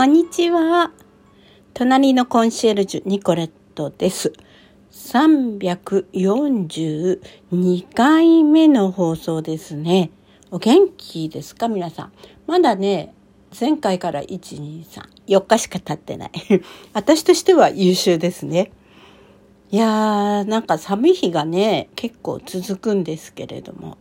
こんにちは。隣のコンシェルジュ、ニコレットです。342回目の放送ですね。お元気ですか？皆さん。まだね、前回から1、2、3、4日しか経ってない。私としては優秀ですね。いやー、なんか寒い日がね、結構続くんですけれども、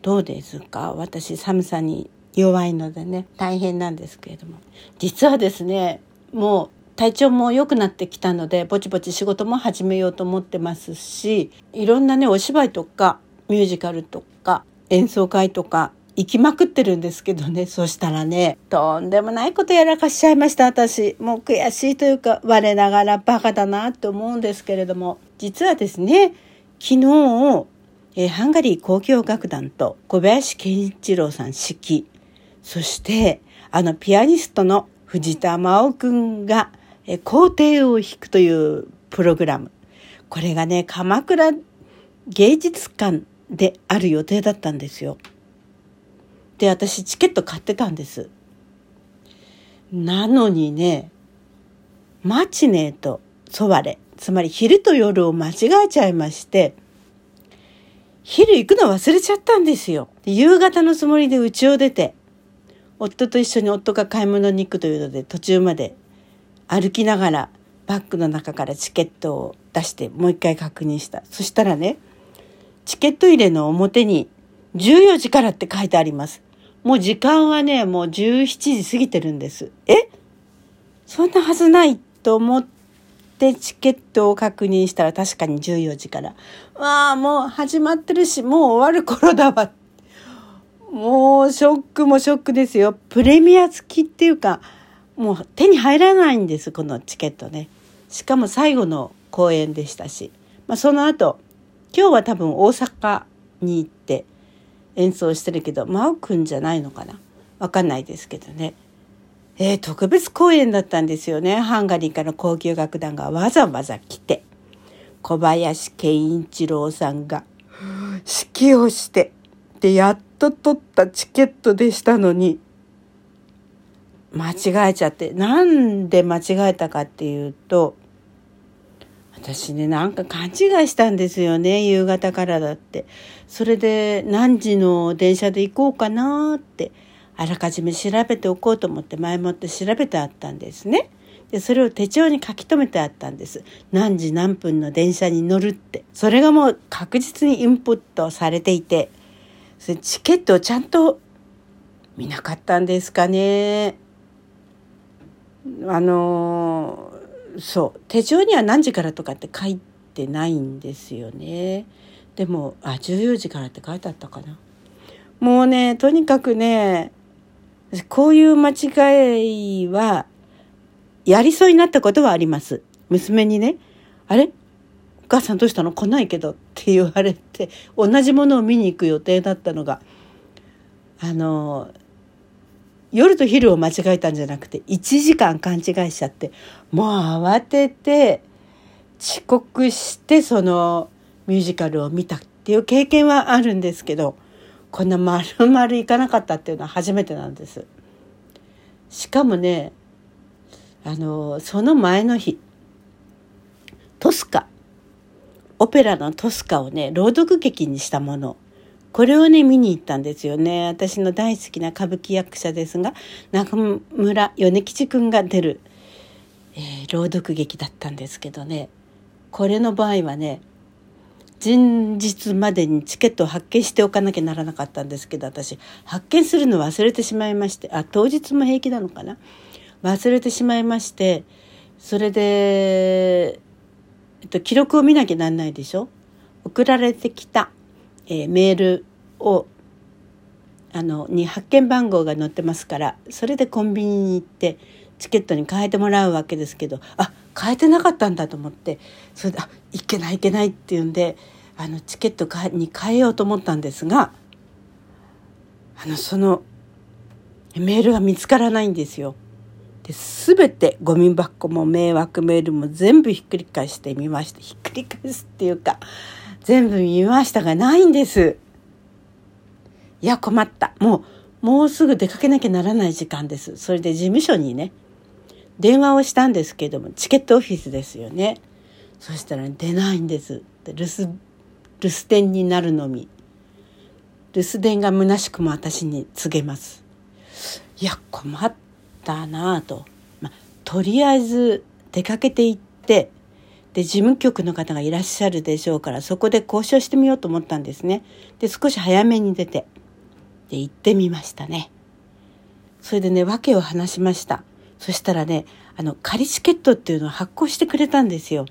どうですか？私寒さに弱いのでね大変なんですけれども。実はですねもう体調も良くなってきたのでぼちぼち仕事も始めようと思ってますしいろんなねお芝居とかミュージカルとか演奏会とか行きまくってるんですけどねそしたらねとんでもないことやらかしちゃいました私。もう悔しいというか我ながらバカだなって思うんですけれども。実はですね昨日えハンガリー交響楽団と小林健一郎さん指揮そして、あの、ピアニストの藤田真央くんが、え校庭を弾くというプログラム。これがね、鎌倉芸術館である予定だったんですよ。で、私チケット買ってたんです。なのにね、マチネーとソワレ、つまり昼と夜を間違えちゃいまして、昼行くの忘れちゃったんですよ。夕方のつもりで家を出て、夫と一緒に夫が買い物に行くというので途中まで歩きながらバッグの中からチケットを出してもう一回確認した。そしたらね、チケット入れの表に14時からって書いてあります。もう時間はね、もう17時過ぎてるんです。え？そんなはずないと思ってチケットを確認したら確かに14時から。わあ、もう始まってるし、もう終わる頃だわってもうショックもショックですよ。プレミア付きっていうか、もう手に入らないんです、このチケットね。しかも最後の公演でしたし。まあ、その後、今日は多分大阪に行って演奏してるけど、真央くんじゃないのかなわかんないですけどね。えー、特別公演だったんですよね。ハンガリーから高級楽団がわざわざ来て、小林健一郎さんが指揮をして、で、やっと取ったチケットでしたのに、間違えちゃって、なんで間違えたかっていうと、私ね、なんか勘違いしたんですよね、夕方からだって。それで何時の電車で行こうかなって、あらかじめ調べておこうと思って前もって調べてあったんですね。で、それを手帳に書き留めてあったんです。何時何分の電車に乗るって。それがもう確実にインプットされていて、チケットをちゃんと見なかったんですかね。あのそう手帳には何時からとかって書いてないんですよね。でもあ14時からって書いてあったかな。もうねとにかくねこういう間違いはやりそうになったことはあります。娘にね「あれ？母さんどうしたの？来ないけど」って言われて同じものを見に行く予定だったのがあの夜と昼を間違えたんじゃなくて1時間勘違いしちゃってもう慌てて遅刻してそのミュージカルを見たっていう経験はあるんですけどこんな丸々行かなかったっていうのは初めてなんです。しかもねあのその前の日トスカオペラのトスカをね、朗読劇にしたもの。これをね、見に行ったんですよね。私の大好きな歌舞伎役者ですが、中村米吉くんが出る、えー、朗読劇だったんですけどね。これの場合はね、前日までにチケットを発見しておかなきゃならなかったんですけど、私、発見するの忘れてしまいまして、あ、当日も平気なのかな？忘れてしまいまして、それで、えっと、記録を見なきゃなんないでしょ？送られてきた、えー、メールをあのに発券番号が載ってますからそれでコンビニに行ってチケットに変えてもらうわけですけどあ変えてなかったんだと思ってそれであいけないいけないっていうんであのチケットに変えようと思ったんですがあのそのメールが見つからないんですよ。で全てゴミ箱も迷惑メールも全部ひっくり返してみました。ひっくり返すっていうか全部見ましたがないんです。いや困った。もうもうすぐ出かけなきゃならない時間です。それで事務所にね電話をしたんですけどもチケットオフィスですよね。そしたら、出ないんです。留守留守電になるのみ。留守電が虚しくも私に告げます。いや困った。なぁと、まあ、とりあえず出かけて行ってで事務局の方がいらっしゃるでしょうからそこで交渉してみようと思ったんですね。で少し早めに出てで行ってみましたね。それでね訳を話しました。そしたらねあの仮チケットっていうのを発行してくれたんですよ。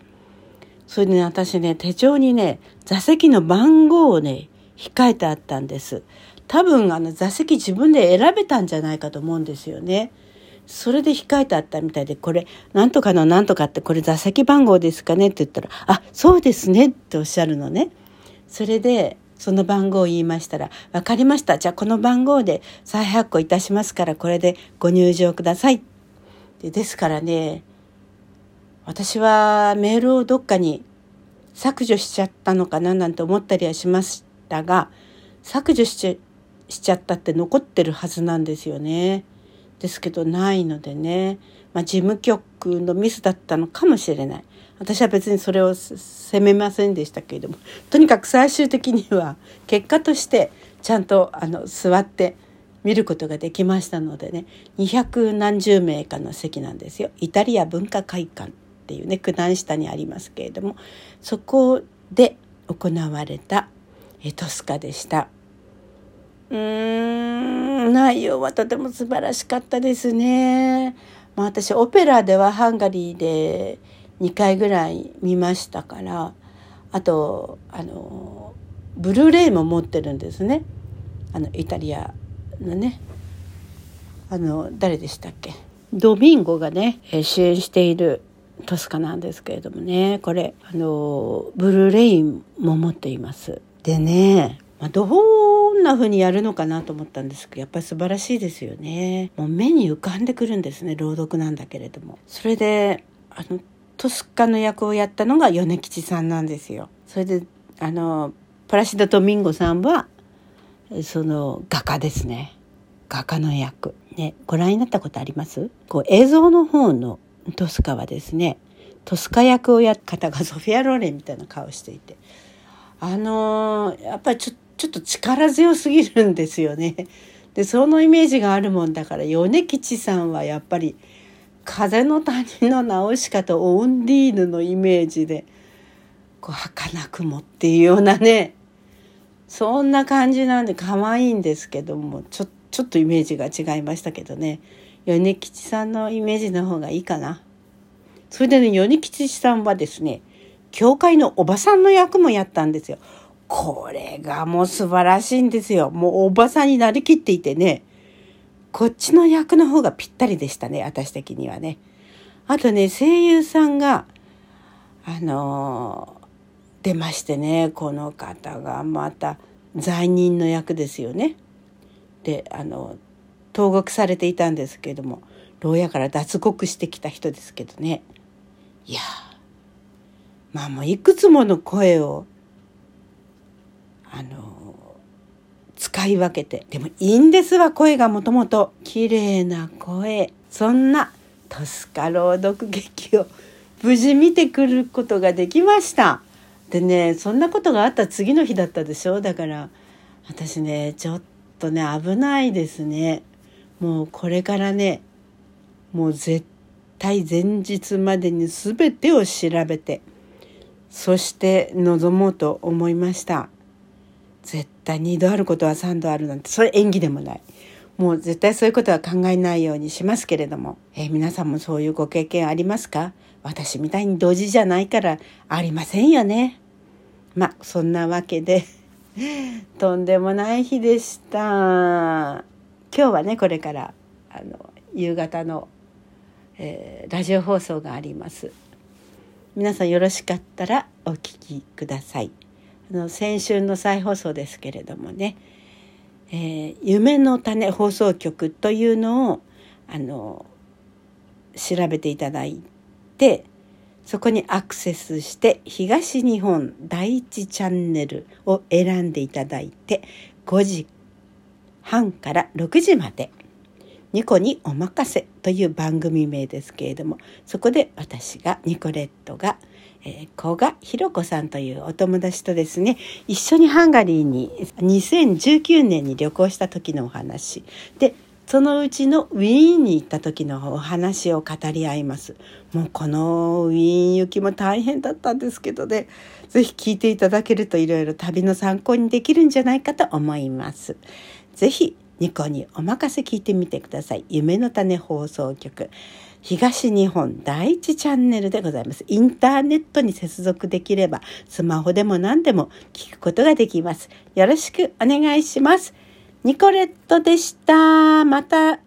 それでね私ね手帳にね座席の番号をね控えてあったんです。多分あの座席自分で選べたんじゃないかと思うんですよね。それで控えてあったみたいで、これ、なんとかのなんとかって、これ座席番号ですかねって言ったら、あ、そうですねっておっしゃるのね。それで、その番号を言いましたら、わかりました。じゃあこの番号で再発行いたしますから、これでご入場ください。でですからね、私はメールをどっかに削除しちゃったのかななんて思ったりはしましたが、削除しちゃしちゃったって残ってるはずなんですよね。ですけどないのでね、まあ、事務局のミスだったのかもしれない。私は別にそれを責めませんでしたけれども。とにかく最終的には結果としてちゃんとあの座って見ることができましたのでね。200何十名かの席なんですよ。イタリア文化会館っていうね九段下にありますけれども。そこで行われたトスカでした。うーん内容はとても素晴らしかったですね。まあ、私オペラではハンガリーで2回ぐらい見ましたからあとあのブルーレイも持ってるんですねあのイタリアのねあの誰でしたっけ？ドミンゴがね主演しているトスカなんですけれどもねこれあのブルーレイも持っています。でね、まあ、どんな風にやるのかなと思ったんですけどやっぱり素晴らしいですよね。もう目に浮かんでくるんですね朗読なんだけれども。それであのトスカの役をやったのが米吉さんなんですよ。それであのプラシド・ドミンゴさんはその画家ですね。画家の役。ねご覧になったことあります？こう映像の方のトスカはですねトスカ役をやった方がソフィア・ローレンみたいな顔していて。あのー、やっぱりちょちょっと力強すぎるんですよね。でそのイメージがあるもんだから米吉さんはやっぱり「風の谷のナウシカ」とオンディーヌのイメージでこう儚くもっていうようなねそんな感じなんで可愛いんですけどもちょちょっとイメージが違いましたけどね米吉さんのイメージの方がいいかな。それでね米吉さんはですね教会のおばさんの役もやったんですよ。これがもう素晴らしいんですよ。もうおばさんになりきっていてね、こっちの役の方がぴったりでしたね、私的にはね。あとね、声優さんが、あのー、出ましてね、この方がまた罪人の役ですよね。で、あの、投獄されていたんですけれども、牢屋から脱獄してきた人ですけどね。いやまあもういくつもの声をあの使い分けて。でもいいんですわ声がもともと。綺麗な声。そんなトスカ朗読劇を無事見てくることができました。でねそんなことがあった次の日だったでしょ？だから私ねちょっとね危ないですね。もうこれからねもう絶対前日までに全てを調べてそして臨もうと思いました。絶対2度あることは3度あるなんてそれ演技でもない。もう絶対そういうことは考えないようにしますけれども、えー、皆さんもそういうご経験ありますか？私みたいに同時じゃないからありませんよね。まあそんなわけで。とんでもない日でした。今日はねこれからあの夕方の、えー、ラジオ放送があります。皆さんよろしかったらお聞きください。あの先週の再放送ですけれどもね「えー、夢の種放送局」というのをあの調べていただいてそこにアクセスして東日本第一チャンネルを選んでいただいて5時半から6時までニコにお任せという番組名ですけれどもそこで私がニコレットが「えー、古賀博子さんというお友達とですね一緒にハンガリーに2019年に旅行した時のお話でそのうちのウィーンに行った時のお話を語り合います。もうこのウィーン行きも大変だったんですけどね、是非聞いていただけるといろいろ旅の参考にできるんじゃないかと思います。是非ニコにお任せ聞いてみてください。夢の種放送局。東日本第一チャンネルでございます。インターネットに接続できれば、スマホでも何でも聞くことができます。よろしくお願いします。ニコレットでした。また